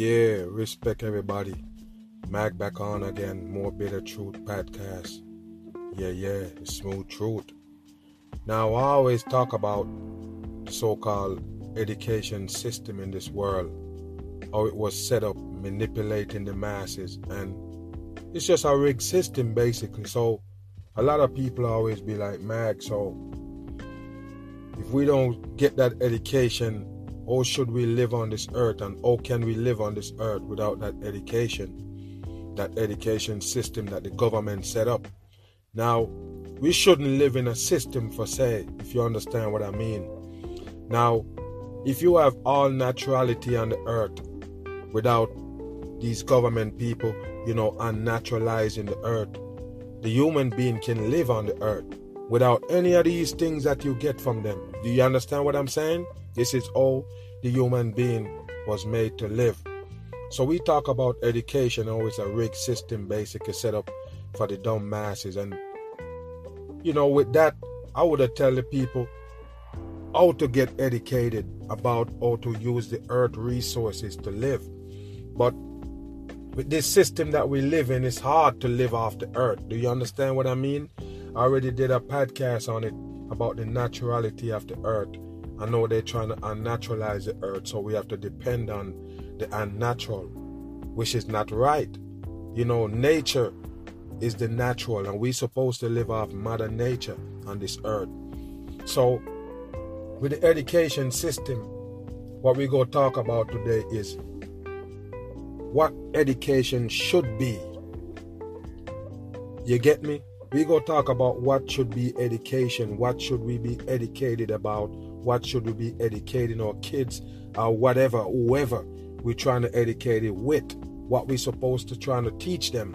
Yeah, respect everybody. Mag back on again, more bitter truth podcast. Yeah, yeah, smooth truth. Now I always talk about the so-called education system in this world, how it was set up manipulating the masses, and it's just a rigged system basically. So a lot of people always be like, Mag, so if we don't get that education how should we live on this earth and how can we live on this earth without that education, that education system that the government set up? Now, we shouldn't live in a system for say, if you understand what I mean. Now, if you have all naturality on the earth without these government people, you know, unnaturalizing the earth, the human being can live on the earth without any of these things that you get from them. Do you understand what I'm saying? This is all the human being was made to live. So we talk about education, always a rigged system basically set up for the dumb masses. And you know, with that, I would have tell the people how to get educated about how to use the earth resources to live. But with this system that we live in, it's hard to live off the earth. Do you understand what I mean? I already did a podcast on it about the naturality of the earth I know they're trying to unnaturalize the earth, so we have to depend on the unnatural, which is not right. You know, nature is the natural, and we're supposed to live off Mother Nature on this earth. So, with the education system, what we're going to talk about today is what education should be. You get me? We're going to talk about what should be education, what should we be educated about, what should we be educating our kids or whatever, whoever we're trying to educate it with? What we're supposed to trying to teach them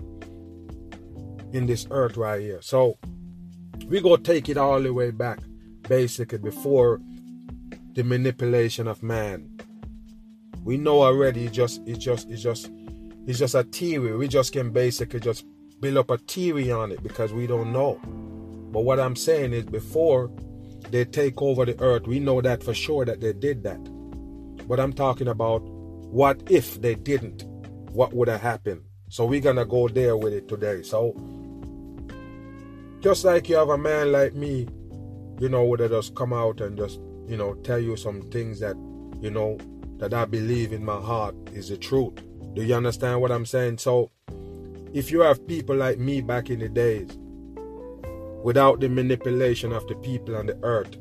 in this earth right here. So we go take it all the way back, basically before the manipulation of man. We know already it's just it's just it's just it's just a theory. We just can basically just build up a theory on it because we don't know. But what I'm saying is before they take over the earth. We know that for sure that they did that. But I'm talking about what if they didn't? What would have happened? So we're gonna go there with it today. So just like you have a man like me, you know, would have just come out and just, you know, tell you some things that, you know, that I believe in my heart is the truth. Do you understand what I'm saying? So if you have people like me back in the days without the manipulation of the people on the earth.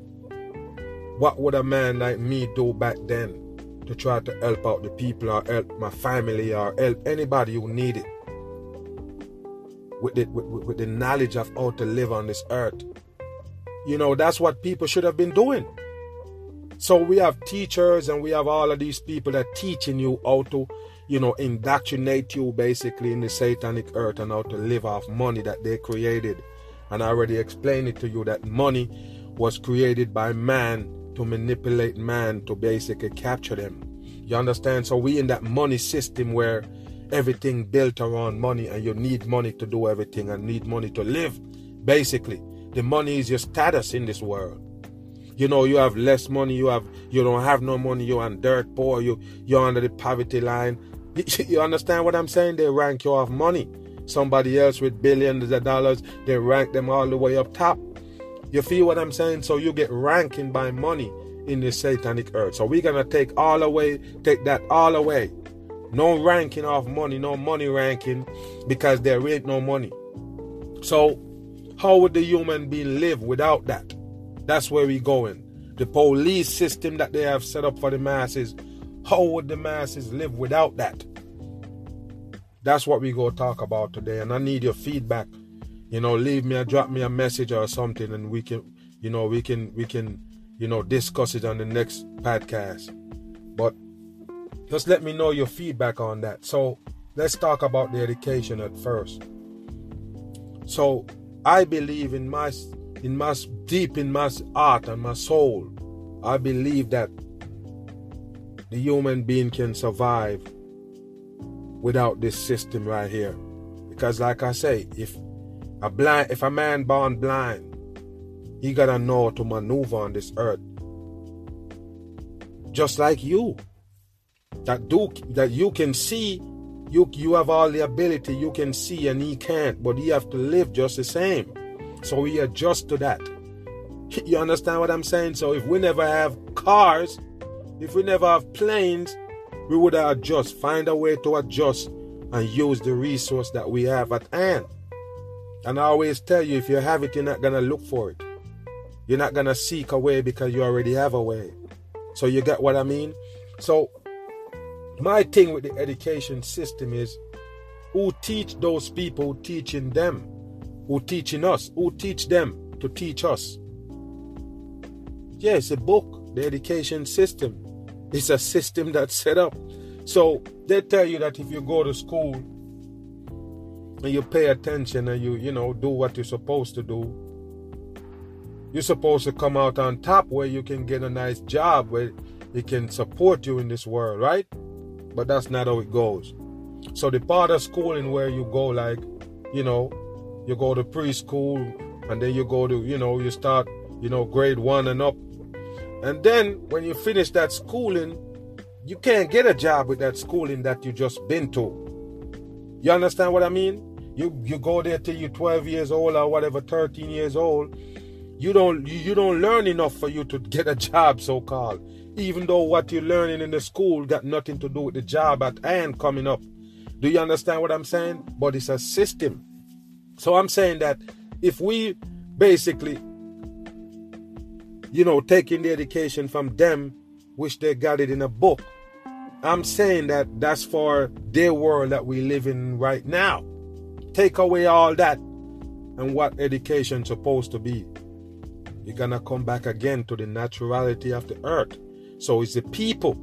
What would a man like me do back then to try to help out the people or help my family or help anybody who need it? With the, with, with the knowledge of how to live on this earth. You know, that's what people should have been doing. So we have teachers and we have all of these people that teaching you how to, you know, indoctrinate you basically in the satanic earth and how to live off money that they created and I already explained it to you that money was created by man to manipulate man to basically capture them. You understand? So we in that money system where everything built around money and you need money to do everything and need money to live. Basically, the money is your status in this world. You know, you have less money, you have you don't have no money, you're on dirt poor, you you're under the poverty line. You understand what I'm saying? They rank you off money. Somebody else with billions of dollars, they rank them all the way up top. You feel what I'm saying? So you get ranking by money in this satanic earth. So we're gonna take all away, take that all away. No ranking of money, no money ranking, because there ain't no money. So how would the human being live without that? That's where we going. The police system that they have set up for the masses, how would the masses live without that? That's what we go talk about today. And I need your feedback. You know, leave me a drop me a message or something and we can you know, we can we can you know, discuss it on the next podcast. But just let me know your feedback on that. So let's talk about the education at first. So I believe in my in my deep in my heart and my soul, I believe that the human being can survive without this system right here. Because like I say, if a blind if a man born blind, he gotta know to maneuver on this earth. Just like you. That do that you can see you you have all the ability you can see and he can't but he have to live just the same so we adjust to that you understand what i'm saying so if we never have cars if we never have planes we would adjust find a way to adjust and use the resource that we have at hand. And i always tell you if you have it you're not gonna look for it. You're not gonna seek a way because you already have a way. So you get what i mean? So my thing with the education system is who teach those people teaching them, who teaching us, who teach them to teach us. Yeah, a book, the education system. It's a system that's set up. So they tell you that if you go to school and you pay attention and you, you know, do what you're supposed to do, you're supposed to come out on top where you can get a nice job where it can support you in this world, right? but that's not how it goes. So the part of schooling where you go like, you know, you go to preschool and then you go to, you know, you start, you know, grade one and up. And then when you finish that schooling, you can't get a job with that schooling that you just been to. You understand what I mean? You you go there till you're 12 years old or whatever, 13 years old. You don't you, don't learn enough for you to get a job, so called even though what you're learning in the school got nothing to do with the job at hand coming up. Do you understand what I'm saying? But it's a system. So I'm saying that if we basically, you know, taking the education from them, which they got it in a book, I'm saying that that's for their world that we live in right now. Take away all that and what education's supposed to be. You're gonna come back again to the naturality of the earth. So it's the people,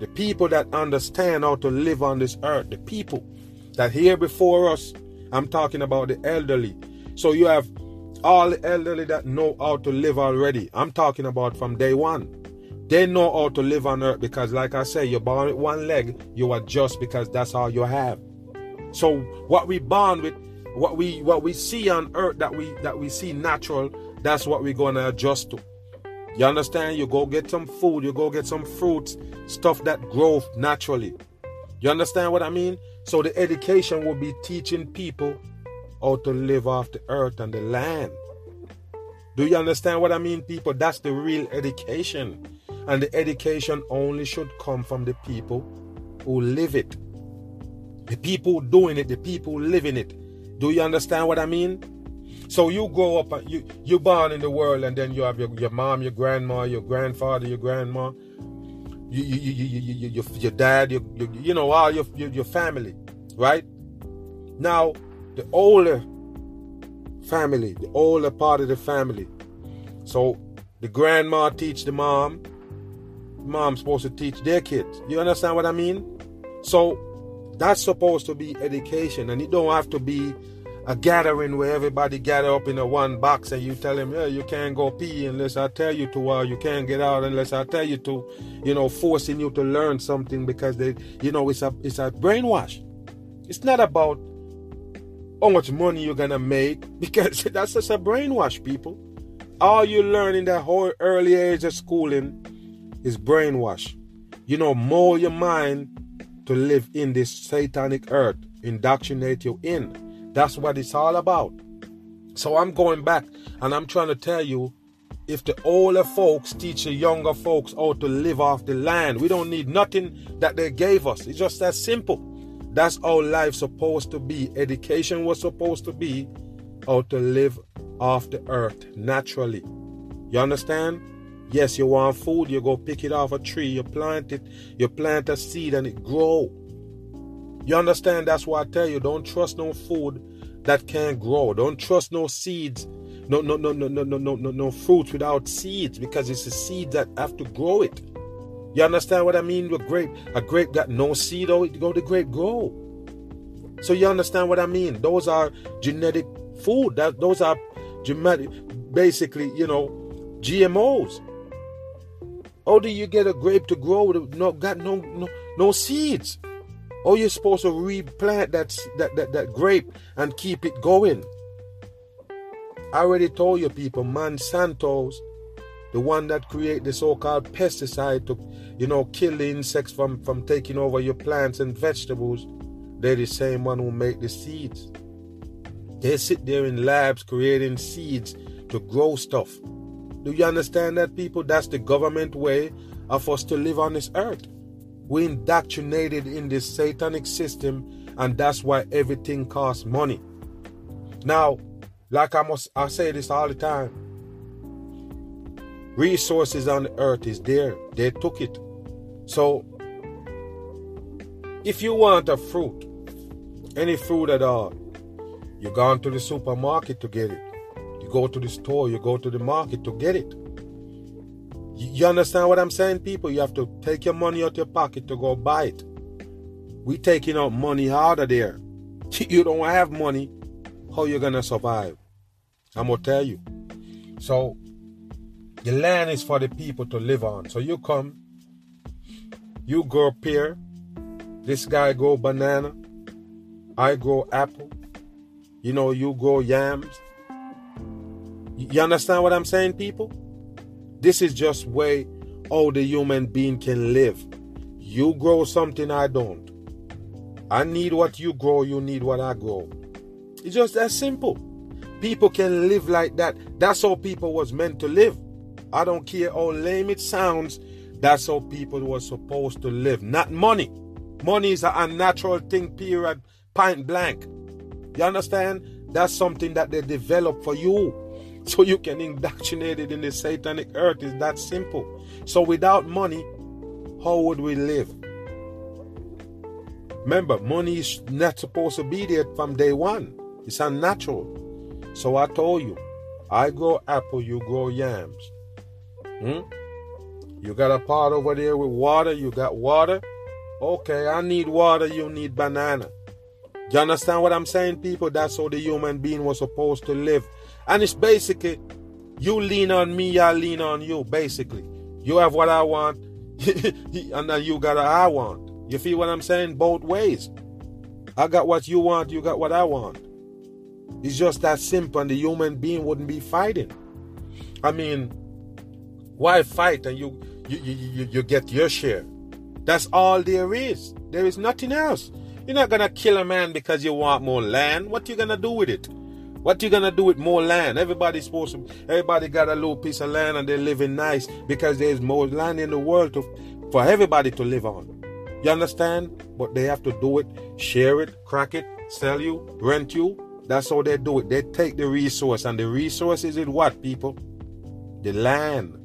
the people that understand how to live on this earth, the people that here before us. I'm talking about the elderly. So you have all the elderly that know how to live already. I'm talking about from day one. They know how to live on earth because, like I say, you're born with one leg, you adjust because that's all you have. So what we born with, what we what we see on earth that we that we see natural, that's what we're gonna adjust to. You understand? You go get some food, you go get some fruits, stuff that grow naturally. You understand what I mean? So the education will be teaching people how to live off the earth and the land. Do you understand what I mean, people? That's the real education. And the education only should come from the people who live it. The people doing it, the people living it. Do you understand what I mean? So you grow up, you you born in the world, and then you have your, your mom, your grandma, your grandfather, your grandma, you, you, you, you, you, your, your dad, your, your, you know, all your, your, your family, right? Now, the older family, the older part of the family. So the grandma teach the mom, mom's supposed to teach their kids. You understand what I mean? So that's supposed to be education, and it don't have to be a gathering where everybody gather up in a one box and you tell them, yeah, you can't go pee unless I tell you to, or you can't get out unless I tell you to, you know, forcing you to learn something because they, you know, it's a it's a brainwash. It's not about how much money you're gonna make because that's just a brainwash, people. All you learn in that whole early age of schooling is brainwash. You know, mold your mind to live in this satanic earth, indoctrinate you in. That's what it's all about. So I'm going back and I'm trying to tell you if the older folks teach the younger folks how to live off the land, we don't need nothing that they gave us. It's just that simple. That's how life's supposed to be. Education was supposed to be how to live off the earth naturally. You understand? Yes, you want food, you go pick it off a tree, you plant it, you plant a seed and it grow. You understand? That's why I tell you don't trust no food that can't grow. Don't trust no seeds no no no no no no no no no fruits without seeds because it's the seeds that have to grow it. You understand what I mean? With grape, a grape got no seed, oh, go the grape grow. So you understand what I mean? Those are genetic food. That those are genetic, basically, you know, GMOs. How do you get a grape to grow with no got no no no seeds? Oh, you're supposed to replant that, that, that, that grape and keep it going. I already told you people, Monsanto's the one that create the so-called pesticide to, you know, kill the insects from, from taking over your plants and vegetables, they're the same one who make the seeds. They sit there in labs creating seeds to grow stuff. Do you understand that, people? That's the government way of us to live on this earth. We indoctrinated in this satanic system, and that's why everything costs money. Now, like I must I say this all the time. Resources on the earth is there. They took it. So if you want a fruit, any fruit at all, you go to the supermarket to get it. You go to the store, you go to the market to get it. You understand what I'm saying, people? You have to take your money out your pocket to go buy it. We taking out money out of there. You don't have money. How you gonna survive? I'm gonna tell you. So the land is for the people to live on. So you come, you grow pear, this guy grow banana, I grow apple, you know, you grow yams. You understand what I'm saying, people? This is just way all the human being can live. You grow something I don't. I need what you grow, you need what I grow. It's just that simple. People can live like that. That's how people was meant to live. I don't care how lame it sounds. That's how people were supposed to live. Not money. Money is an unnatural thing, period, point blank. You understand? That's something that they develop for you so you can indoctrinate it in the satanic earth. Is that simple? So without money, how would we live? Remember, money is not supposed to be there from day one. It's unnatural. So I told you, I grow apple, you grow yams. Hmm? You got a pot over there with water, you got water. Okay, I need water, you need banana. You understand what I'm saying, people? That's how the human being was supposed to live. And it's basically you lean on me, I lean on you, basically. You have what I want, and then you got what I want. You feel what I'm saying? Both ways. I got what you want, you got what I want. It's just that simple, and the human being wouldn't be fighting. I mean, why fight and you you, you, you get your share? That's all there is. There is nothing else. You're not gonna kill a man because you want more land. What you gonna do with it? What you gonna do with more land? Everybody's supposed to. Everybody got a little piece of land and they're living nice because there's more land in the world to, for everybody to live on. You understand? But they have to do it, share it, crack it, sell you, rent you. That's how they do it. They take the resource, and the resource is it what people? The land.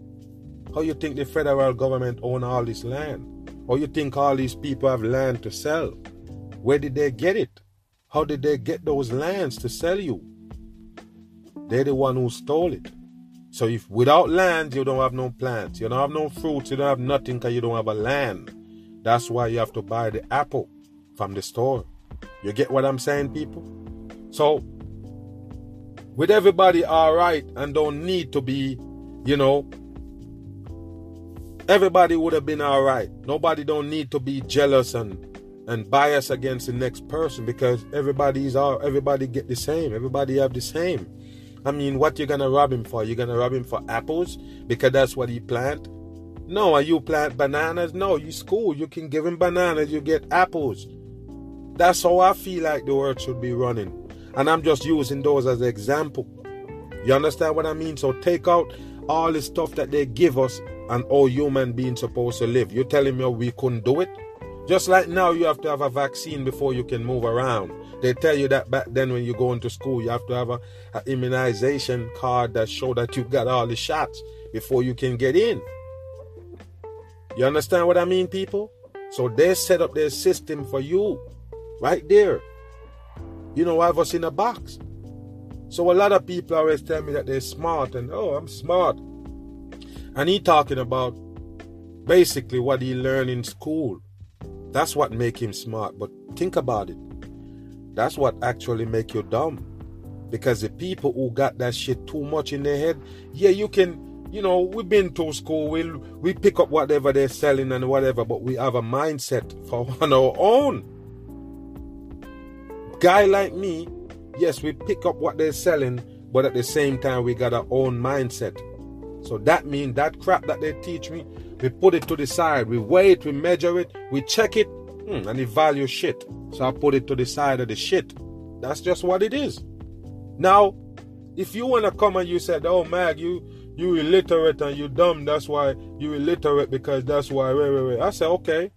How you think the federal government own all this land? How you think all these people have land to sell? Where did they get it? How did they get those lands to sell you? They're the one who stole it. So if without land, you don't have no plants, you don't have no fruits, you don't have nothing because you don't have a land. That's why you have to buy the apple from the store. You get what I'm saying, people? So with everybody all right and don't need to be, you know, everybody would have been all right. Nobody don't need to be jealous and and bias against the next person because everybody's all everybody get the same. Everybody have the same. I mean, what you gonna rob him for? You gonna rob him for apples because that's what he plant? No, are you plant bananas? No, you school. You can give him bananas, you get apples. That's how I feel like the world should be running. And I'm just using those as an example. You understand what I mean? So take out all the stuff that they give us and all human beings supposed to live. You're telling me we couldn't do it? Just like now you have to have a vaccine before you can move around. They tell you that back then when you go into school, you have to have a, a immunization card that show that you got all the shots before you can get in. You understand what I mean, people? So they set up their system for you right there. You know, I was in a box. So a lot of people always tell me that they're smart and oh, I'm smart. And he talking about basically what he learned in school. That's what make him smart. But think about it. That's what actually make you dumb. Because the people who got that shit too much in their head, yeah, you can, you know, we've been to school, we we pick up whatever they're selling and whatever, but we have a mindset for on our own. Guy like me, yes, we pick up what they're selling, but at the same time we got our own mindset. So that means that crap that they teach me, we put it to the side, we weigh it, we measure it, we check it, hmm, and the value shit. So I put it to the side of the shit. That's just what it is. Now, if you wanna come and you said, "Oh, Mag, you you illiterate and you dumb," that's why you illiterate because that's why. Wait, wait, wait. I said, okay,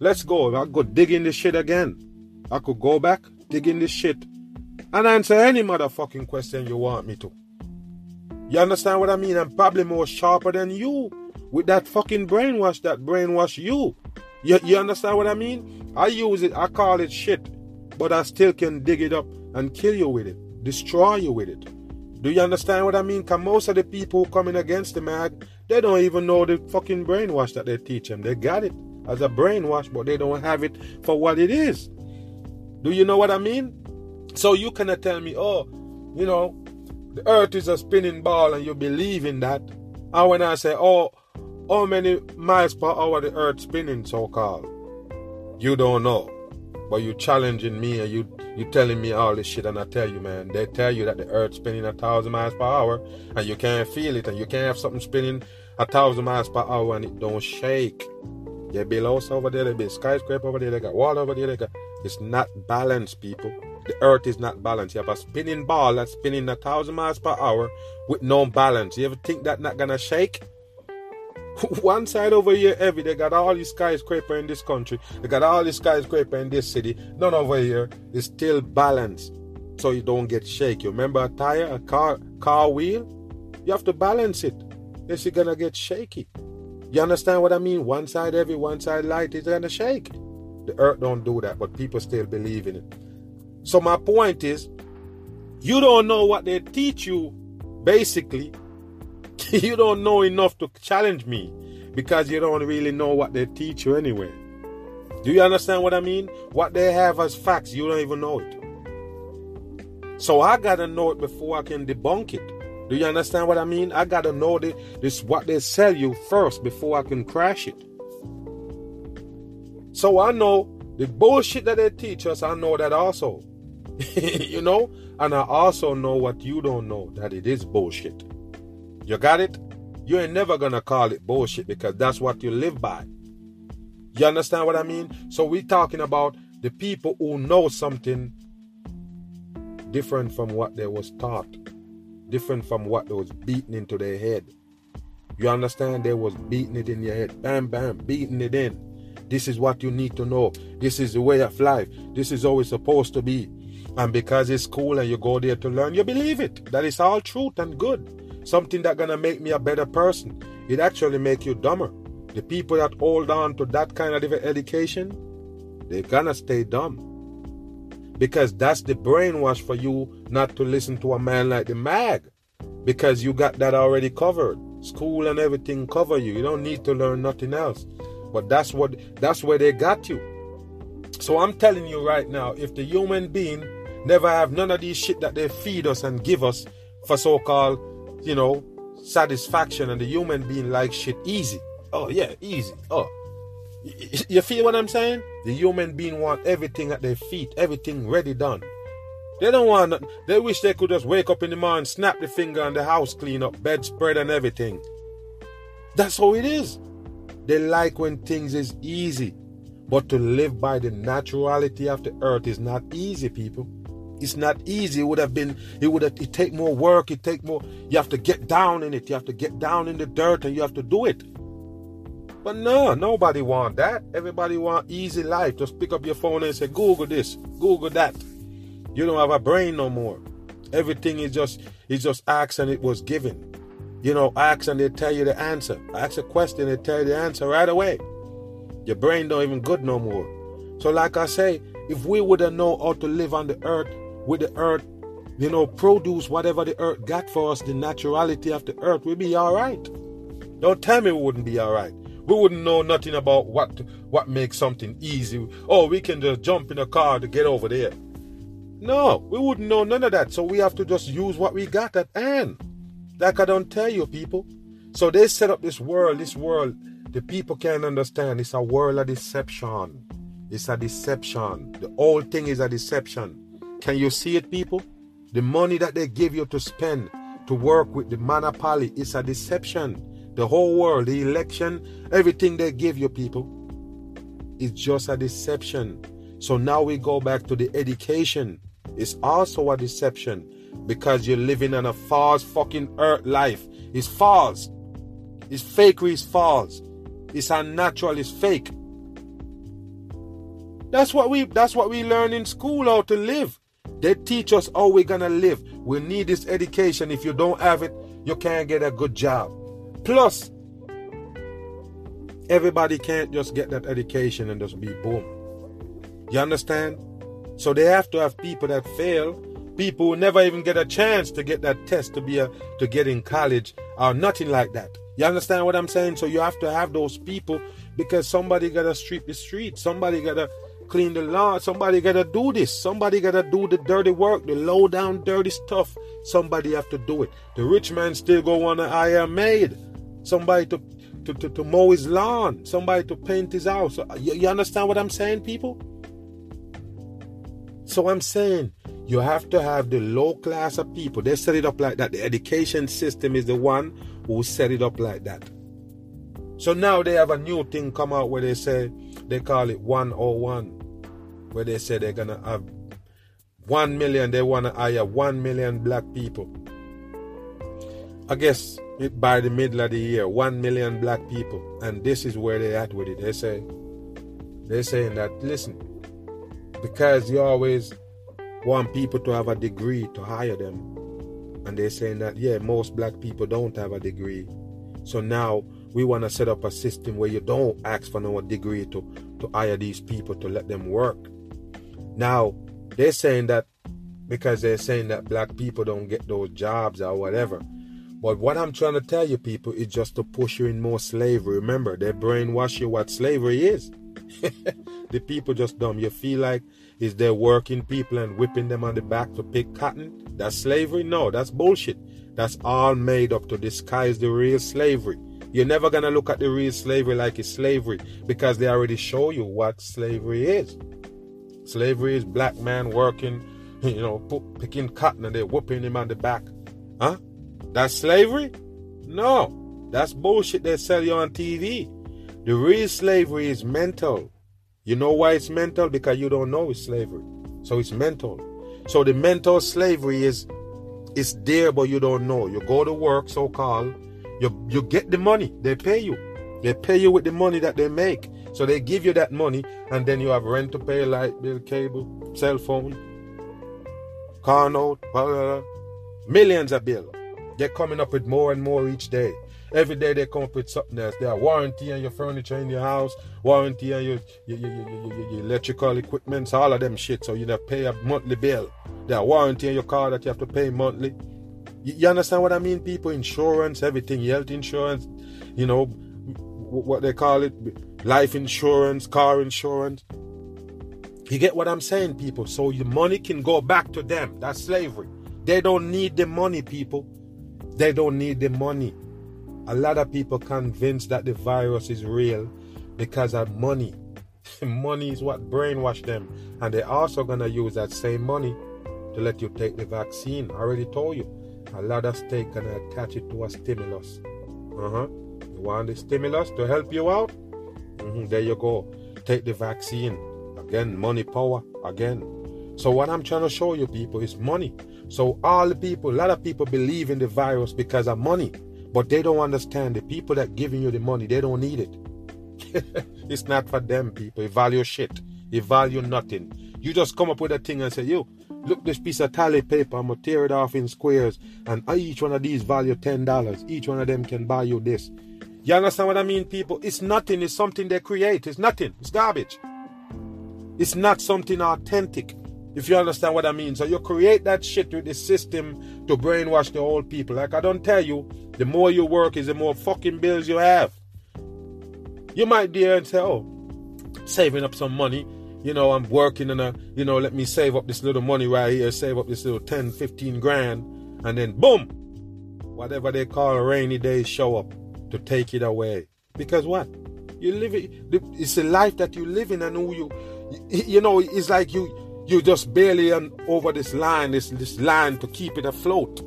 let's go. I go dig in this shit again. I could go back, dig in this shit, and answer any motherfucking question you want me to. You understand what I mean? I'm probably more sharper than you with that fucking brainwash that brainwash you. You, you understand what I mean? I use it, I call it shit, but I still can dig it up and kill you with it destroy you with it. Do you understand what I mean? Because most of the people coming against the mag, they don't even know the fucking brainwash that they teach them. They got it as a brainwash, but they don't have it for what it is. Do you know what I mean? So you cannot tell me, oh, you know, the earth is a spinning ball and you believe in that. And when I say, oh, how many miles per hour the earth spinning, so called, you don't know. But you're challenging me and you you telling me all this shit and I tell you, man, they tell you that the earth spinning a thousand miles per hour and you can't feel it and you can't have something spinning a thousand miles per hour and it don't shake. There be house over there, there be skyscraper over there, they got water over there, they got it's not balanced, people. The earth is not balanced. You have a spinning ball that's spinning a thousand miles per hour with no balance. You ever think that not gonna shake? One side over here heavy, they got all these skyscraper in this country. They got all these skyscraper in this city. None over here is still balanced. So you don't get shake. You remember a tire, a car car wheel? You have to balance it. Else you're gonna get shaky. You understand what I mean? One side heavy, one side light, it's gonna shake. The earth don't do that, but people still believe in it. So my point is, you don't know what they teach you, basically, you don't know enough to challenge me because you don't really know what they teach you anyway. Do you understand what I mean? What they have as facts, you don't even know it. So I gotta know it before I can debunk it. Do you understand what I mean? I gotta know the, this what they sell you first before I can crash it. So I know the bullshit that they teach us, I know that also. you know? And I also know what you don't know, that it is bullshit. You got it? You ain't never gonna call it bullshit because that's what you live by. You understand what I mean? So we're talking about the people who know something different from what they was taught, different from what they was beaten into their head. You understand? They was beating it in your head, bam, bam, beating it in. This is what you need to know. This is the way of life. This is it's supposed to be. And because it's cool and you go there to learn, you believe it. That is all truth and good something that gonna make me a better person. It actually make you dumber. The people that hold on to that kind of education, they're gonna stay dumb. Because that's the brainwash for you not to listen to a man like the mag. Because you got that already covered. School and everything cover you. You don't need to learn nothing else. But that's what that's where they got you. So I'm telling you right now, if the human being never have none of these shit that they feed us and give us for so-called you know, satisfaction and the human being like shit easy. Oh yeah, easy. Oh, you feel what I'm saying? The human being want everything at their feet, everything ready done. They don't want. They wish they could just wake up in the morning, snap the finger, and the house clean up, bedspread and everything. That's how it is. They like when things is easy, but to live by the naturality of the earth is not easy, people. It's not easy. It would have been, it would have, it take more work. It take more, you have to get down in it. You have to get down in the dirt and you have to do it. But no, nobody want that. Everybody want easy life. Just pick up your phone and say, Google this, Google that. You don't have a brain no more. Everything is just, is just asked and it was given. You know, ask and they tell you the answer. Ask a question, they tell you the answer right away. Your brain don't even good no more. So like I say, if we would have known how to live on the earth with the earth you know, produce whatever the earth got for us, the naturality of the earth, we'll be all right. Don't tell me we wouldn't be all right. We wouldn't know nothing about what what makes something easy. Oh, we can just jump in a car to get over there. No, we wouldn't know none of that. So we have to just use what we got at hand. Like I don't tell you, people. So they set up this world, this world, the people can't understand. It's a world of deception. It's a deception. The whole thing is a deception. Can you see it, people? The money that they give you to spend to work with the monopoly is a deception. The whole world, the election, everything they give you, people, is just a deception. So now we go back to the education. It's also a deception because you're living in a false fucking earth life. It's false. It's fakery, it's false. It's unnatural, it's fake. That's what we that's what we learn in school how to live. They teach us how we're gonna live. We need this education. If you don't have it, you can't get a good job. Plus, everybody can't just get that education and just be boom. You understand? So they have to have people that fail, people who never even get a chance to get that test to be a to get in college or nothing like that. You understand what I'm saying? So you have to have those people because somebody gotta sweep the street, somebody gotta clean the lawn, somebody gotta do this, somebody gotta do the dirty work, the low down dirty stuff. Somebody have to do it. The rich man still go want to hire maid, somebody to to, to, to mow his lawn, somebody to paint his house. You, you understand what I'm saying, people? So I'm saying you have to have the low class of people. They set it up like that. The education system is the one who set it up like that. So now they have a new thing come out where they say they call it 101, where they say they're gonna have one million. They wanna hire one million black people. I guess by the middle of the year, one million black people, and this is where they at with it. They say they're saying that listen, because you always want people to have a degree to hire them. And they're saying that, yeah, most black people don't have a degree. So now we want to set up a system where you don't ask for no degree to, to hire these people to let them work. Now, they're saying that because they're saying that black people don't get those jobs or whatever. But what I'm trying to tell you, people, is just to push you in more slavery. Remember, they brainwash you what slavery is. the people just dumb. You feel like is they working people and whipping them on the back to pick cotton? That's slavery? No, that's bullshit. That's all made up to disguise the real slavery. You're never gonna look at the real slavery like it's slavery because they already show you what slavery is. Slavery is black man working, you know, picking cotton and they're whooping him on the back. Huh? That's slavery? No, that's bullshit they sell you on TV. The real slavery is mental. You know why it's mental? Because you don't know it's slavery. So it's mental. So the mental slavery is it's there but you don't know. You go to work, so called, you you get the money, they pay you. They pay you with the money that they make. So they give you that money and then you have rent to pay, light bill, cable, cell phone, car note, blah, blah, blah. millions of bill. They're coming up with more and more each day. Every day they come up with something else. They are warranty on your furniture in your house, warranty on your, your, your, your, your electrical equipment, all of them shit. So you have to pay a monthly bill. There are warranty on your car that you have to pay monthly. You, you understand what I mean, people? Insurance, everything, health insurance, you know, what they call it, life insurance, car insurance. You get what I'm saying, people? So your money can go back to them. That's slavery. They don't need the money, people. They don't need the money a lot of people convinced that the virus is real because of money. money is what brainwashed them. And they're also going to use that same money to let you take the vaccine. I already told you. A lot of states going to attach it to a stimulus. Uh-huh. You want the stimulus to help you out? Mm-hmm. There you go. Take the vaccine. Again, money power. Again. So what I'm trying to show you people is money. So all the people, a lot of people believe in the virus because of money. But they don't understand the people that giving you the money, they don't need it. it's not for them people. They value shit. They value nothing. You just come up with a thing and say, yo, look this piece of tally paper, I'm gonna tear it off in squares, and each one of these value ten dollars. Each one of them can buy you this. You understand what I mean, people? It's nothing, it's something they create. It's nothing. It's garbage. It's not something authentic. If you understand what I mean. So you create that shit with the system to brainwash the old people. Like I don't tell you, the more you work is the more fucking bills you have. You might dare and say, oh, saving up some money. You know, I'm working and, a, you know, let me save up this little money right here, save up this little 10, 15 grand, and then boom, whatever they call a rainy day show up to take it away. Because what? You live it, it's a life that you live in and who you, you know, it's like you, you just barely on over this line, this this line to keep it afloat.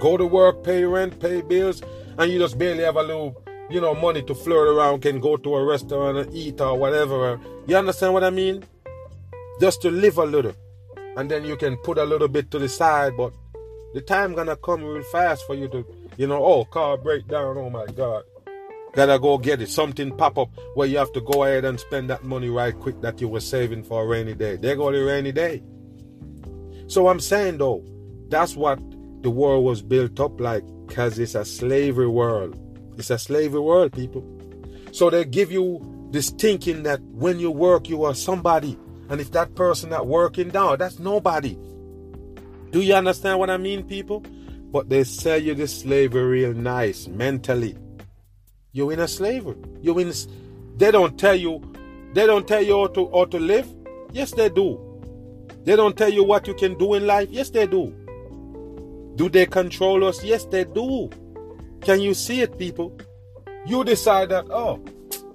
Go to work, pay rent, pay bills, and you just barely have a little, you know, money to flirt around, can go to a restaurant and eat or whatever. You understand what I mean? Just to live a little. And then you can put a little bit to the side, but the time gonna come real fast for you to, you know, oh, car breakdown, oh my God. Gotta go get it. Something pop up where you have to go ahead and spend that money right quick that you were saving for a rainy day. There go the rainy day. So I'm saying though, that's what the world was built up like, because it's a slavery world. It's a slavery world, people. So they give you this thinking that when you work, you are somebody. And if that person that working down, that's nobody. Do you understand what I mean, people? But they sell you this slavery real nice mentally. You're in a slavery. You're in. They don't tell you. They don't tell you how to how to live. Yes, they do. They don't tell you what you can do in life. Yes, they do. Do they control us? Yes, they do. Can you see it, people? You decide that. Oh,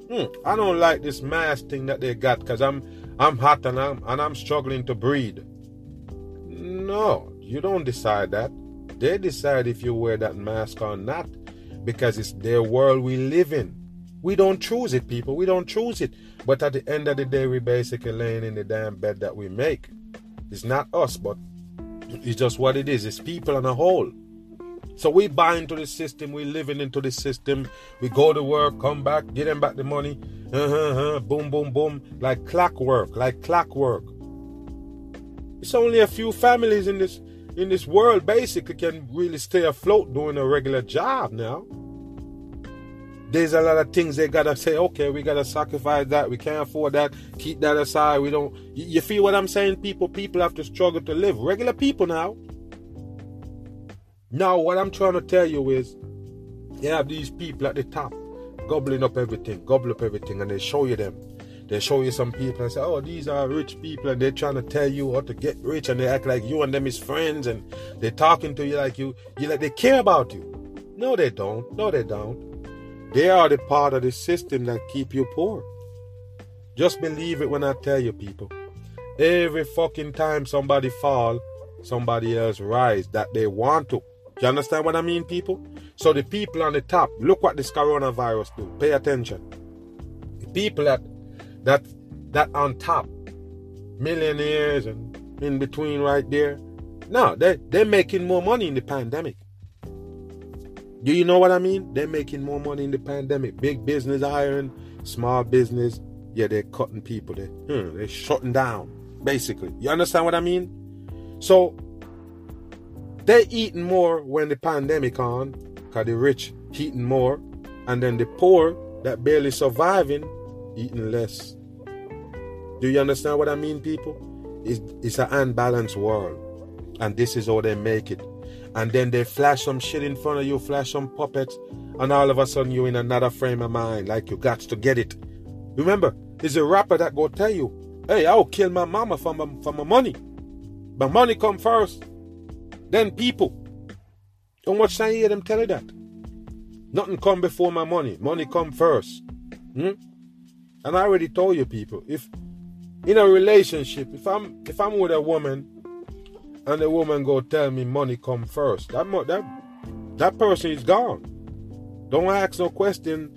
hmm, I don't like this mask thing that they got because I'm I'm hot and I'm and I'm struggling to breathe. No, you don't decide that. They decide if you wear that mask or not because it's their world we live in. We don't choose it, people. We don't choose it. But at the end of the day, we're basically laying in the damn bed that we make. It's not us, but it's just what it is. It's people on a whole. So we buy into the system, we living into the system. We go to work, come back, get them back the money. Uh-huh, uh-huh, boom, boom, boom. Like clockwork, like clockwork. It's only a few families in this in this world basically can really stay afloat doing a regular job now. There's a lot of things they gotta say, okay, we gotta sacrifice that, we can't afford that, keep that aside, we don't you feel what I'm saying? People people have to struggle to live. Regular people now. Now what I'm trying to tell you is you have these people at the top gobbling up everything, gobble up everything, and they show you them they show you some people and say, oh, these are rich people, and they're trying to tell you how to get rich, and they act like you and them is friends, and they're talking to you like you, you like they care about you. No, they don't. No, they don't. They are the part of the system that keep you poor. Just believe it when I tell you, people. Every fucking time somebody fall, somebody else rise that they want to. You understand what I mean, people? So the people on the top, look what this coronavirus do. Pay attention. The people that that that on top, millionaires and in between right there. No, they they're making more money in the pandemic. Do you know what I mean? They're making more money in the pandemic. Big business hiring, small business, yeah, they're cutting people. They hmm, they're shutting down, basically. You understand what I mean? So they're eating more when the pandemic on, cause the rich eating more, and then the poor that barely surviving eating less. Do you understand what I mean, people? It's, it's an unbalanced world. And this is how they make it. And then they flash some shit in front of you, flash some puppets, and all of a sudden you're in another frame of mind, like you got to get it. Remember, there's a rapper that go tell you, hey, I'll kill my mama for my, for my money. But money come first, then people. Don't much time you hear them tell you that. Nothing come before my money. Money come first. Hmm? And I already told you people, if in a relationship, if I'm if I'm with a woman and the woman go tell me money come first, that that that person is gone. Don't ask no question.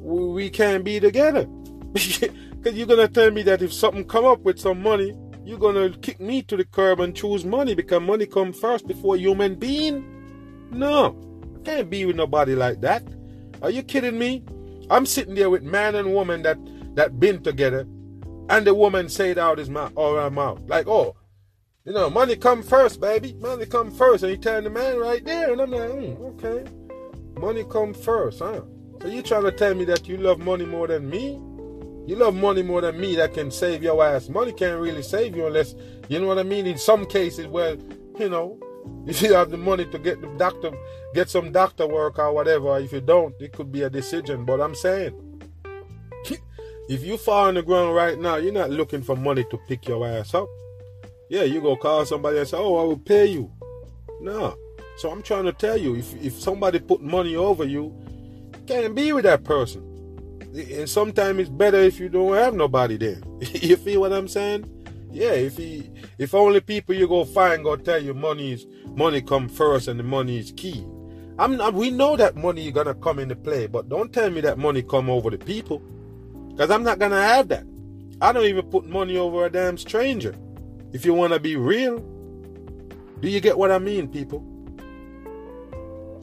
We can't be together. Because you're gonna tell me that if something come up with some money, you're gonna kick me to the curb and choose money because money come first before human being. No, I can't be with nobody like that. Are you kidding me? I'm sitting there with man and woman that that been together and the woman say it out his mouth or her mouth. Like, oh, you know, money come first, baby. Money come first. And he telling the man right there. And I'm like, mm, okay. Money come first, huh? So you trying to tell me that you love money more than me? You love money more than me that can save your ass. Money can't really save you unless, you know what I mean? In some cases, well, you know, if you have the money to get the doctor, get some doctor work or whatever, if you don't, it could be a decision. But I'm saying, if you fall on the ground right now, you're not looking for money to pick your ass up. Yeah, you go call somebody and say, oh, I will pay you. No. So I'm trying to tell you, if, if somebody put money over you, can't be with that person and sometimes it's better if you don't have nobody there. you feel what I'm saying? Yeah, if he, if only people you go find go tell you money is money come first and the money is key. I'm we know that money is gonna come into play, but don't tell me that money come over the people, because I'm not gonna have that. I don't even put money over a damn stranger. If you wanna be real, do you get what I mean, people?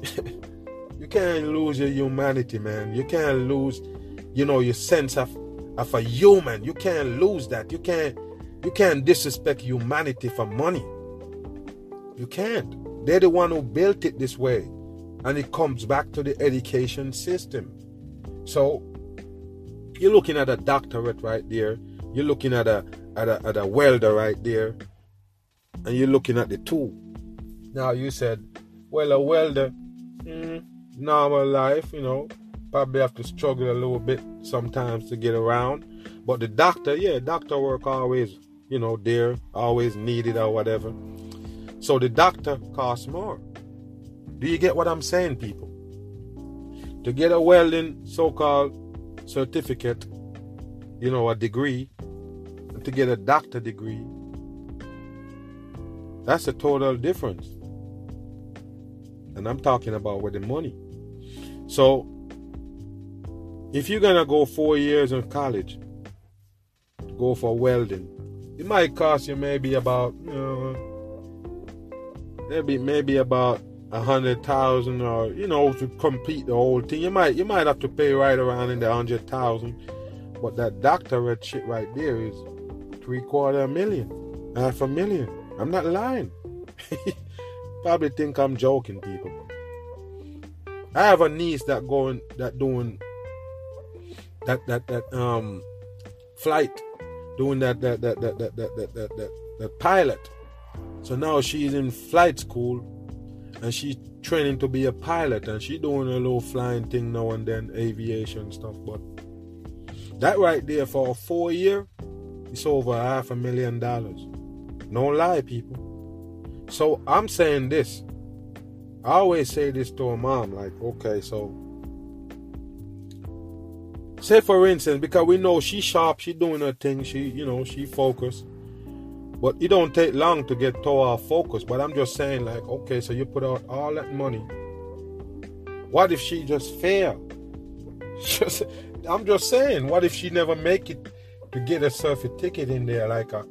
you can't lose your humanity, man. You can't lose you know your sense of of a human you can't lose that you can't you can't disrespect humanity for money you can't they're the one who built it this way and it comes back to the education system so you're looking at a doctorate right there you're looking at a at a, at a welder right there and you're looking at the tool now you said well a welder mm, normal life you know probably have to struggle a little bit sometimes to get around. But the doctor, yeah, doctor work always, you know, there, always needed or whatever. So the doctor costs more. Do you get what I'm saying, people? To get a welding so-called certificate, you know, a degree, to get a doctor degree, that's a total difference. And I'm talking about with the money. So if you're gonna go four years in college, go for welding, it might cost you maybe about you know, maybe maybe about a hundred thousand or you know to complete the whole thing. You might you might have to pay right around in the hundred thousand, but that doctorate shit right there is three quarter a million, half a million. I'm not lying. Probably think I'm joking, people. I have a niece that going that doing that that that um flight, doing that that that that that that that that, that, that pilot. So now she's in flight school, and she's training to be a pilot, and she doing a little flying thing now and then, aviation stuff. But that right there for a four year, it's over half a million dollars. No lie, people. So I'm saying this. I always say this to a mom, like, okay, so say for instance, because we know she sharp, she doing her thing, she you know she focused. But it don't take long to get to our focus. But I'm just saying, like, okay, so you put out all that money. What if she just fail? Just, I'm just saying, what if she never make it to get herself a ticket in there, like a,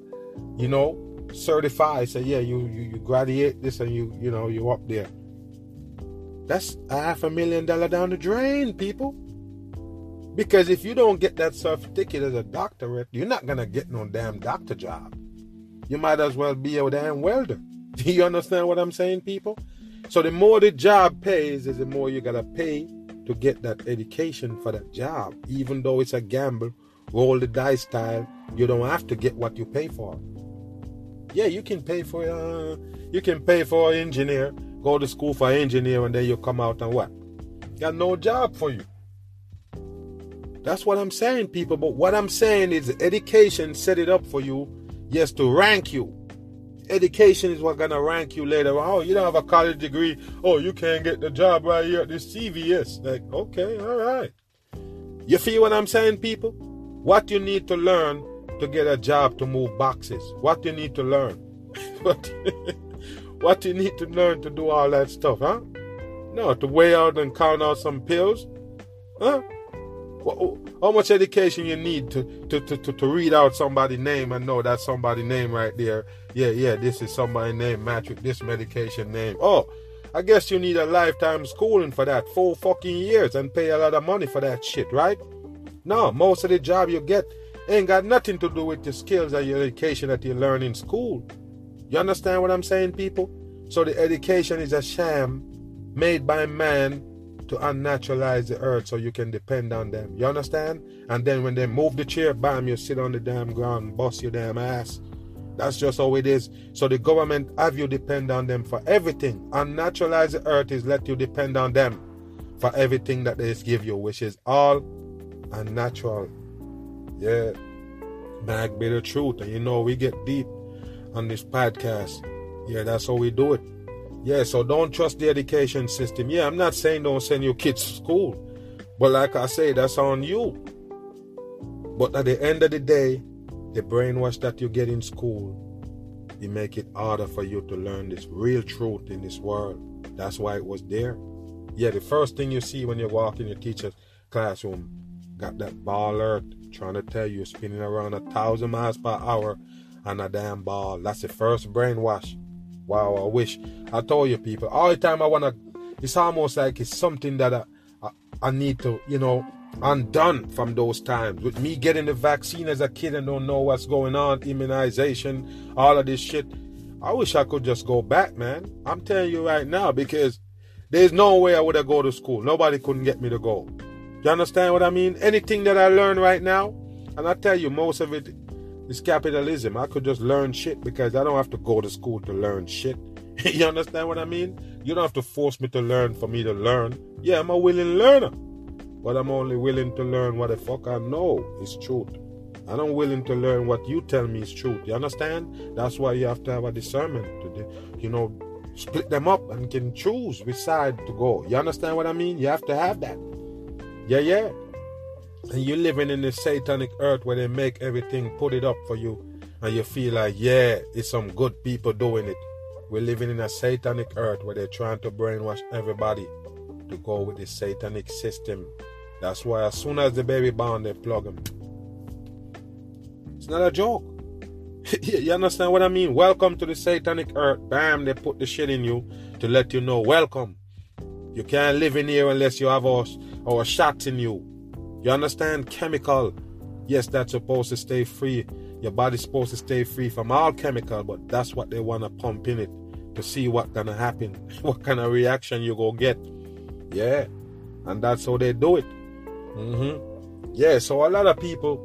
you know, certified? Say, yeah, you you, you graduate this and you you know you up there. That's a half a million dollar down the drain, people. Because if you don't get that certificate as a doctorate, you're not gonna get no damn doctor job. You might as well be a damn welder. Do you understand what I'm saying, people? So the more the job pays, is the more you gotta pay to get that education for that job. Even though it's a gamble, roll the dice style, you don't have to get what you pay for. Yeah, you can pay for uh, you can pay for engineer, go to school for engineer, and then you come out and what? Got no job for you. That's what I'm saying, people. But what I'm saying is education set it up for you, yes, to rank you. Education is what gonna rank you later. Oh, you don't have a college degree. Oh, you can't get the job right here at this CVS. Like, okay, all right. You feel what I'm saying, people? What you need to learn to get a job to move boxes. What you need to learn. what, what you need to learn to do all that stuff, huh? No, to weigh out and count out some pills. Huh? How much education you need to, to, to, to, to read out somebody's name and know that somebody's name right there. Yeah, yeah, this is somebody's name match this medication name. Oh, I guess you need a lifetime schooling for that, four fucking years, and pay a lot of money for that shit, right? No, most of the job you get ain't got nothing to do with the skills or your education that you learn in school. You understand what I'm saying, people? So the education is a sham made by man to unnaturalize the earth so you can depend on them. You understand? And then when they move the chair, bam, you sit on the damn ground, bust your damn ass. That's just how it is. So the government have you depend on them for everything. Unnaturalize the earth is let you depend on them for everything that they give you, which is all unnatural. Yeah. Mag Bitter Truth. And you know, we get deep on this podcast. Yeah, that's how we do it. Yeah, so don't trust the education system. Yeah, I'm not saying don't send your kids to school. But like I say, that's on you. But at the end of the day, the brainwash that you get in school, it make it harder for you to learn this real truth in this world. That's why it was there. Yeah, the first thing you see when you walk in your teacher's classroom, got that ball trying to tell you spinning around a thousand miles per hour on a damn ball. That's the first brainwash. Wow, I wish I told you people all the time. I wanna. It's almost like it's something that I, I, I need to, you know, undone from those times. With me getting the vaccine as a kid and don't know what's going on, immunization, all of this shit. I wish I could just go back, man. I'm telling you right now because there's no way I would have go to school. Nobody couldn't get me to go. You understand what I mean? Anything that I learn right now, and I tell you, most of it it's capitalism. I could just learn shit because I don't have to go to school to learn shit. you understand what I mean? You don't have to force me to learn for me to learn. Yeah, I'm a willing learner. But I'm only willing to learn what the fuck I know is truth. And I'm willing to learn what you tell me is truth. You understand? That's why you have to have a discernment to, you know, split them up and can choose which side to go. You understand what I mean? You have to have that. Yeah, yeah and you're living in this satanic earth where they make everything put it up for you. And you feel like yeah it's some good people doing it. We're living in a satanic earth where they're trying to brainwash everybody to go with the satanic system. That's why as soon as the baby born they plug him. It's not a joke. You understand what i mean? Welcome to the satanic earth. Bam they put the shit in you to let you know welcome. You can't live in here unless you have our, our shots in you you understand? Chemical. Yes, that's supposed to stay free. Your body's supposed to stay free from all chemical, but that's what they want to pump in it to see what gonna happen, what kind of reaction you go get. Yeah, and that's how they do it. Mm-hmm. Yeah, so a lot of people,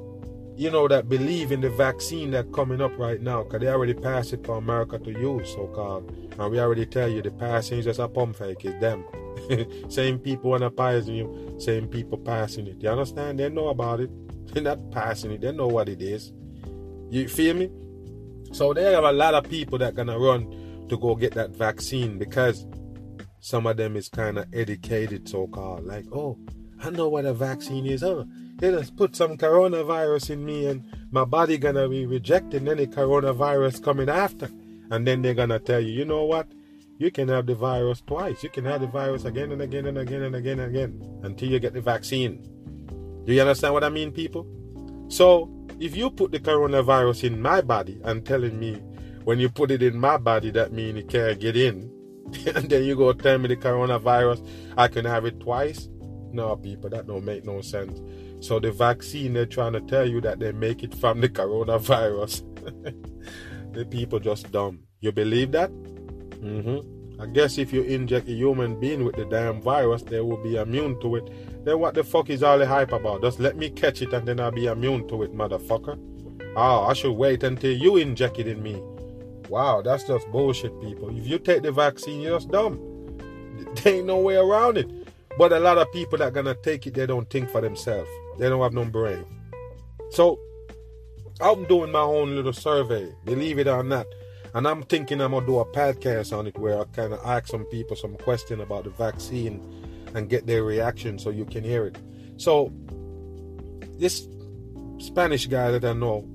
you know, that believe in the vaccine that coming up right now, because they already passed it for America to use, so called. And we already tell you the passing is just a pump fake, it's them. same people wanna poison you, same people passing it. You understand? They know about it. They're not passing it, they know what it is. You feel me? So they have a lot of people that gonna run to go get that vaccine because some of them is kind of educated, so called. Like, oh, I know what a vaccine is. Oh, they just put some coronavirus in me and my body gonna be rejecting any coronavirus coming after. And then they're gonna tell you, you know what? You can have the virus twice. You can have the virus again and again and again and again and again until you get the vaccine. Do you understand what I mean, people? So, if you put the coronavirus in my body and telling me when you put it in my body, that means it can't get in, and then you go tell me the coronavirus, I can have it twice? No, people, that don't make no sense. So the vaccine, they're trying to tell you that they make it from the coronavirus. the people just dumb. You believe that? Mm-hmm. I guess if you inject a human being with the damn virus, they will be immune to it. Then what the fuck is all the hype about? Just let me catch it and then I'll be immune to it, motherfucker. Oh, I should wait until you inject it in me. Wow, that's just bullshit, people. If you take the vaccine, you're just dumb. There ain't no way around it. But a lot of people that gonna take it, they don't think for themselves. They don't have no brain. So I'm doing my own little survey, believe it or not. And I'm thinking I'm gonna do a podcast on it where I kind of ask some people some question about the vaccine and get their reaction so you can hear it. So this Spanish guy that I know,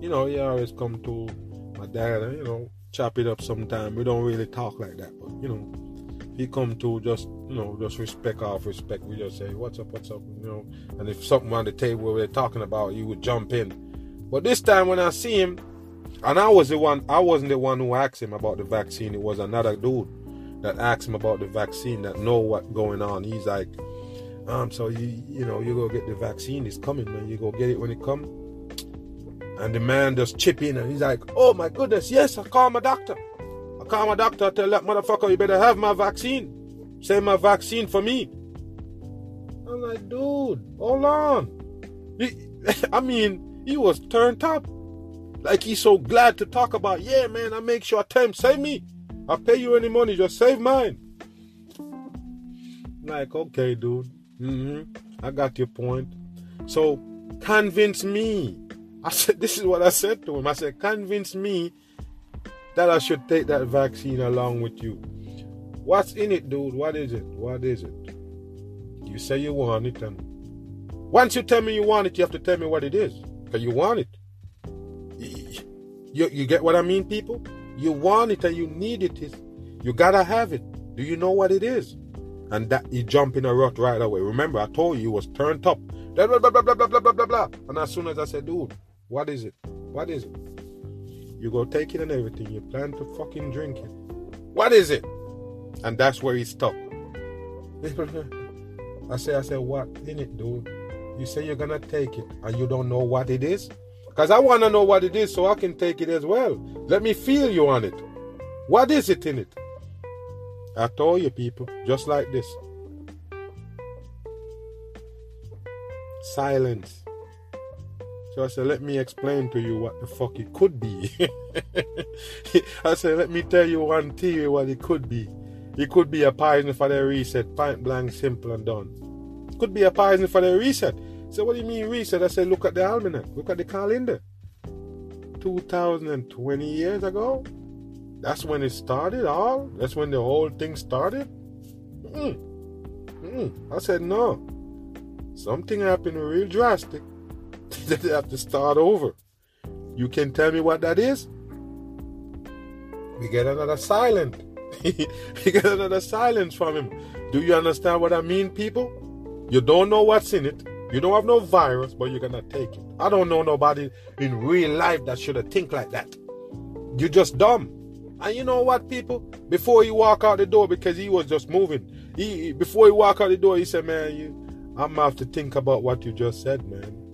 you know, he always come to my dad and you know chop it up sometime. We don't really talk like that, but you know, he come to just you know just respect off respect. We just say what's up, what's up, you know. And if something on the table we're talking about, he would jump in. But this time when I see him, and I was the one, I wasn't the one who asked him about the vaccine. It was another dude that asked him about the vaccine that know what going on. He's like, um, so you you know you go get the vaccine. It's coming, man. You go get it when it come. And the man just chip in and he's like, oh my goodness, yes, I call my doctor. Call my doctor. Tell that motherfucker, you better have my vaccine. Send my vaccine for me. I'm like, dude, hold on. He, I mean, he was turned up. Like he's so glad to talk about, yeah, man, I make sure I tell him, save me. I'll pay you any money, just save mine. Like, okay, dude. Mm-hmm. I got your point. So convince me. I said, this is what I said to him. I said, convince me that I should take that vaccine along with you. What's in it, dude? What is it? What is it? You say you want it, and once you tell me you want it, you have to tell me what it is. Because you want it. You, you get what I mean, people? You want it and you need it. You gotta have it. Do you know what it is? And that you jump in a rut right away. Remember, I told you you was turned up. Blah blah blah blah blah blah blah blah blah. And as soon as I said, dude, what is it? What is it? You go take it and everything. You plan to fucking drink it. What is it? And that's where he's stuck. I say, I say, what in it, dude? You say you're gonna take it and you don't know what it is? Because I wanna know what it is so I can take it as well. Let me feel you on it. What is it in it? I told you people, just like this. Silence. So I said, let me explain to you what the fuck it could be. I said, let me tell you one theory what it could be. It could be a poison for the reset, point blank, simple and done. It could be a poison for the reset. So what do you mean reset? I said, look at the almanac, look at the calendar. 2020 years ago, that's when it started. All that's when the whole thing started. Mm. Mm. I said no. Something happened real drastic. they have to start over. You can tell me what that is? We get another silent. we get another silence from him. Do you understand what I mean, people? You don't know what's in it. You don't have no virus, but you're gonna take it. I don't know nobody in real life that should have think like that. You're just dumb. And you know what, people? Before he walk out the door, because he was just moving, he before he walk out the door, he said, "Man, you, I'm gonna have to think about what you just said, man."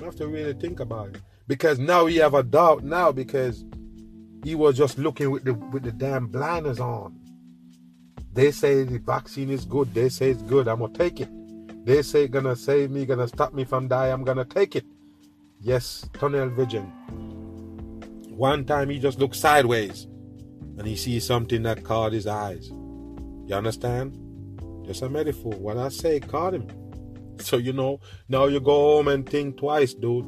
You have to really think about it because now he have a doubt now because he was just looking with the with the damn blinders on. They say the vaccine is good. They say it's good. I'm gonna take it. They say it's gonna save me, gonna stop me from dying. I'm gonna take it. Yes, tunnel vision. One time he just looked sideways and he sees something that caught his eyes. You understand? Just a metaphor. What I say caught him. So you know, now you go home and think twice, dude.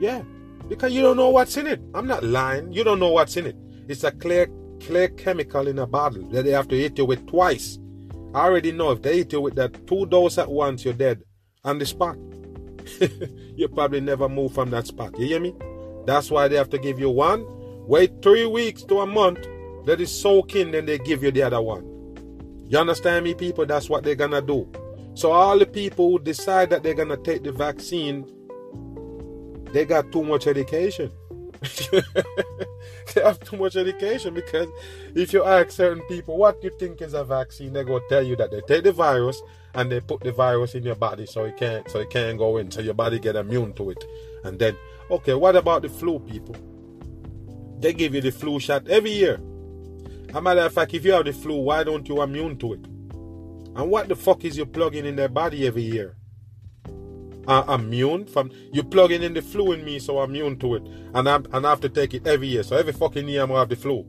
Yeah, because you don't know what's in it. I'm not lying. You don't know what's in it. It's a clear, clear chemical in a bottle that they have to hit you with twice. I already know if they hit you with that two dose at once, you're dead on the spot. you probably never move from that spot. You hear me? That's why they have to give you one. Wait three weeks to a month. Let it soak in, then they give you the other one. You understand me, people? That's what they're gonna do. So all the people who decide that they're gonna take the vaccine, they got too much education. they have too much education because if you ask certain people what you think is a vaccine, they go tell you that they take the virus and they put the virus in your body so it can't so it can't go in, so your body get immune to it. And then, okay, what about the flu, people? They give you the flu shot every year. As a matter of fact, if you have the flu, why don't you immune to it? And what the fuck is you plugging in their body every year? Uh, immune from you plugging in the flu in me, so I'm immune to it, and I'm and I have to take it every year. So every fucking year I'm gonna have the flu.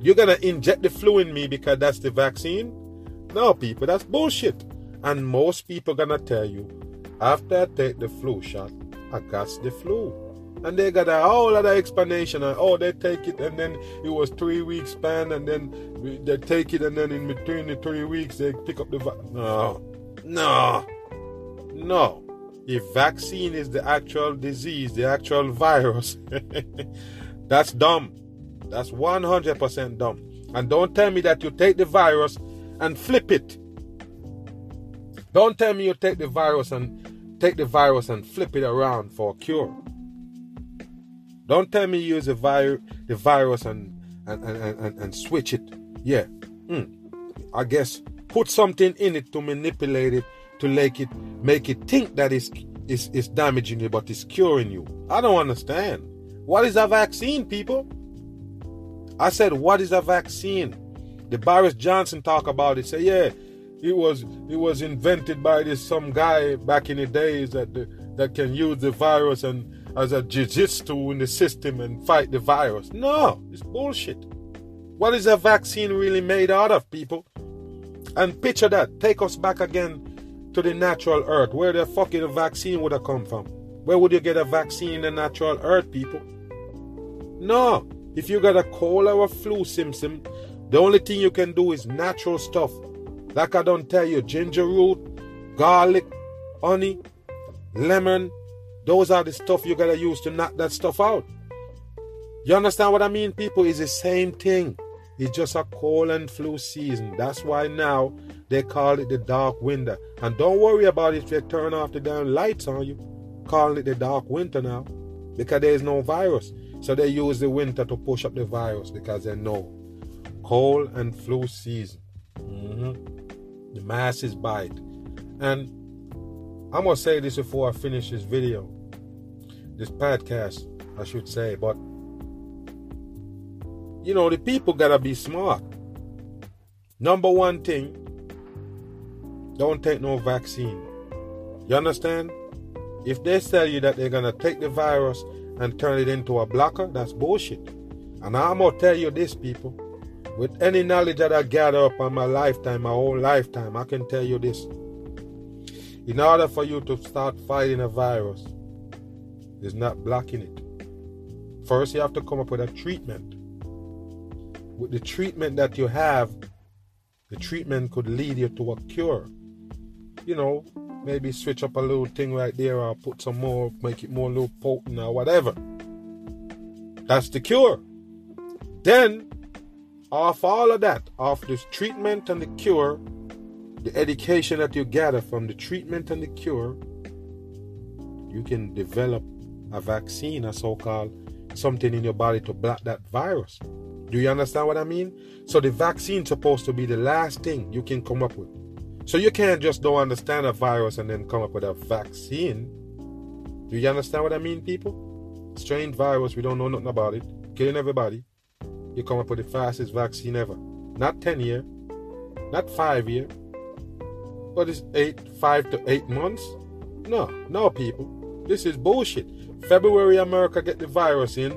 You're gonna inject the flu in me because that's the vaccine? No, people, that's bullshit. And most people gonna tell you, after I take the flu shot, I got the flu. And they got a whole other explanation. And, oh, they take it, and then it was three weeks span, and then they take it, and then in between the three weeks they pick up the va- no, no, no. If vaccine is the actual disease, the actual virus, that's dumb. That's 100% dumb. And don't tell me that you take the virus and flip it. Don't tell me you take the virus and take the virus and flip it around for a cure. Don't tell me use the, vir- the virus and and, and, and, and switch it. Yeah. Mm. I guess put something in it to manipulate it to make it make it think that it's, it's, it's damaging you but it's curing you. I don't understand. What is a vaccine, people? I said, what is a vaccine? The Boris Johnson talk about it. Say, yeah, it was it was invented by this some guy back in the days that that can use the virus and as a jiu-jitsu in the system and fight the virus. No, it's bullshit. What is a vaccine really made out of, people? And picture that. Take us back again to the natural earth. Where the fuck fucking vaccine would have come from? Where would you get a vaccine in the natural earth, people? No. If you got a cold or a flu symptom, the only thing you can do is natural stuff. Like I don't tell you, ginger root, garlic, honey, lemon. Those are the stuff you gotta use to knock that stuff out. You understand what I mean, people? It's the same thing. It's just a cold and flu season. That's why now they call it the dark winter. And don't worry about it if they turn off the damn lights on you. Calling it the dark winter now. Because there is no virus. So they use the winter to push up the virus because they know. Cold and flu season. Mm-hmm. The masses bite. And I'm going to say this before I finish this video. This podcast, I should say. But you know, the people gotta be smart. Number one thing, don't take no vaccine. You understand? If they tell you that they're gonna take the virus and turn it into a blocker, that's bullshit. And I'm gonna tell you this, people. With any knowledge that I gather up on my lifetime, my whole lifetime, I can tell you this. In order for you to start fighting a virus, it's not blocking it. First, you have to come up with a treatment with the treatment that you have, the treatment could lead you to a cure. You know, maybe switch up a little thing right there or put some more, make it more little potent or whatever. That's the cure. Then, off all of that, off this treatment and the cure, the education that you gather from the treatment and the cure, you can develop a vaccine, a so called something in your body to block that virus. Do you understand what I mean? So the vaccine's supposed to be the last thing you can come up with. So you can't just don't understand a virus and then come up with a vaccine. Do you understand what I mean, people? Strange virus, we don't know nothing about it, killing everybody. You come up with the fastest vaccine ever. Not 10 year, not 5 year, but it's 8, 5 to 8 months. No, no, people. This is bullshit. February, America get the virus in.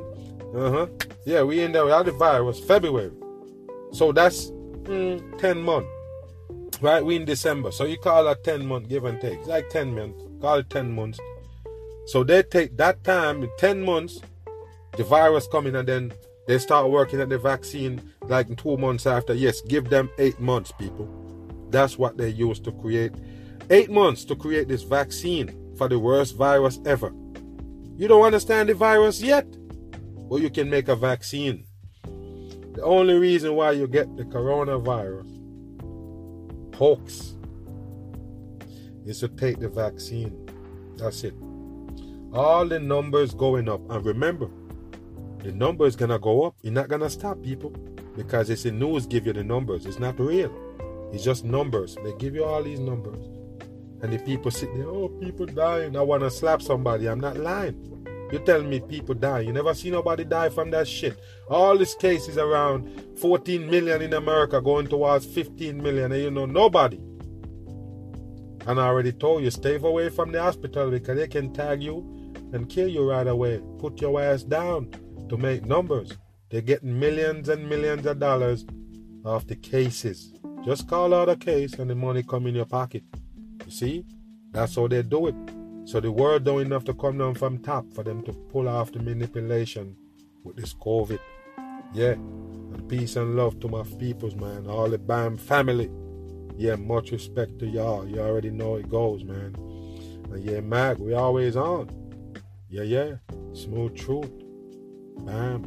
Uh huh. Yeah, we in there without the virus February. So that's mm, 10 months. Right? We in December. So you call that 10 months, give and take. It's like 10 months. Call it 10 months. So they take that time, 10 months, the virus coming and then they start working at the vaccine like two months after. Yes, give them eight months, people. That's what they use to create eight months to create this vaccine for the worst virus ever. You don't understand the virus yet? but you can make a vaccine. The only reason why you get the coronavirus hoax is to take the vaccine. That's it. All the numbers going up. And remember, the number is gonna go up. You're not gonna stop people because it's the news give you the numbers. It's not real. It's just numbers. They give you all these numbers. And the people sit there, oh, people dying. I wanna slap somebody. I'm not lying. You tell me people die. You never see nobody die from that shit. All these cases around 14 million in America going towards 15 million, and you know nobody. And I already told you, stay away from the hospital because they can tag you and kill you right away. Put your ass down to make numbers. They're getting millions and millions of dollars off the cases. Just call out a case and the money come in your pocket. See? That's how they do it. So the world don't enough to come down from top for them to pull off the manipulation with this COVID. Yeah. And peace and love to my peoples, man. All the BAM family. Yeah, much respect to y'all. You already know it goes, man. And yeah, Mac, we always on. Yeah, yeah. Smooth truth. Bam.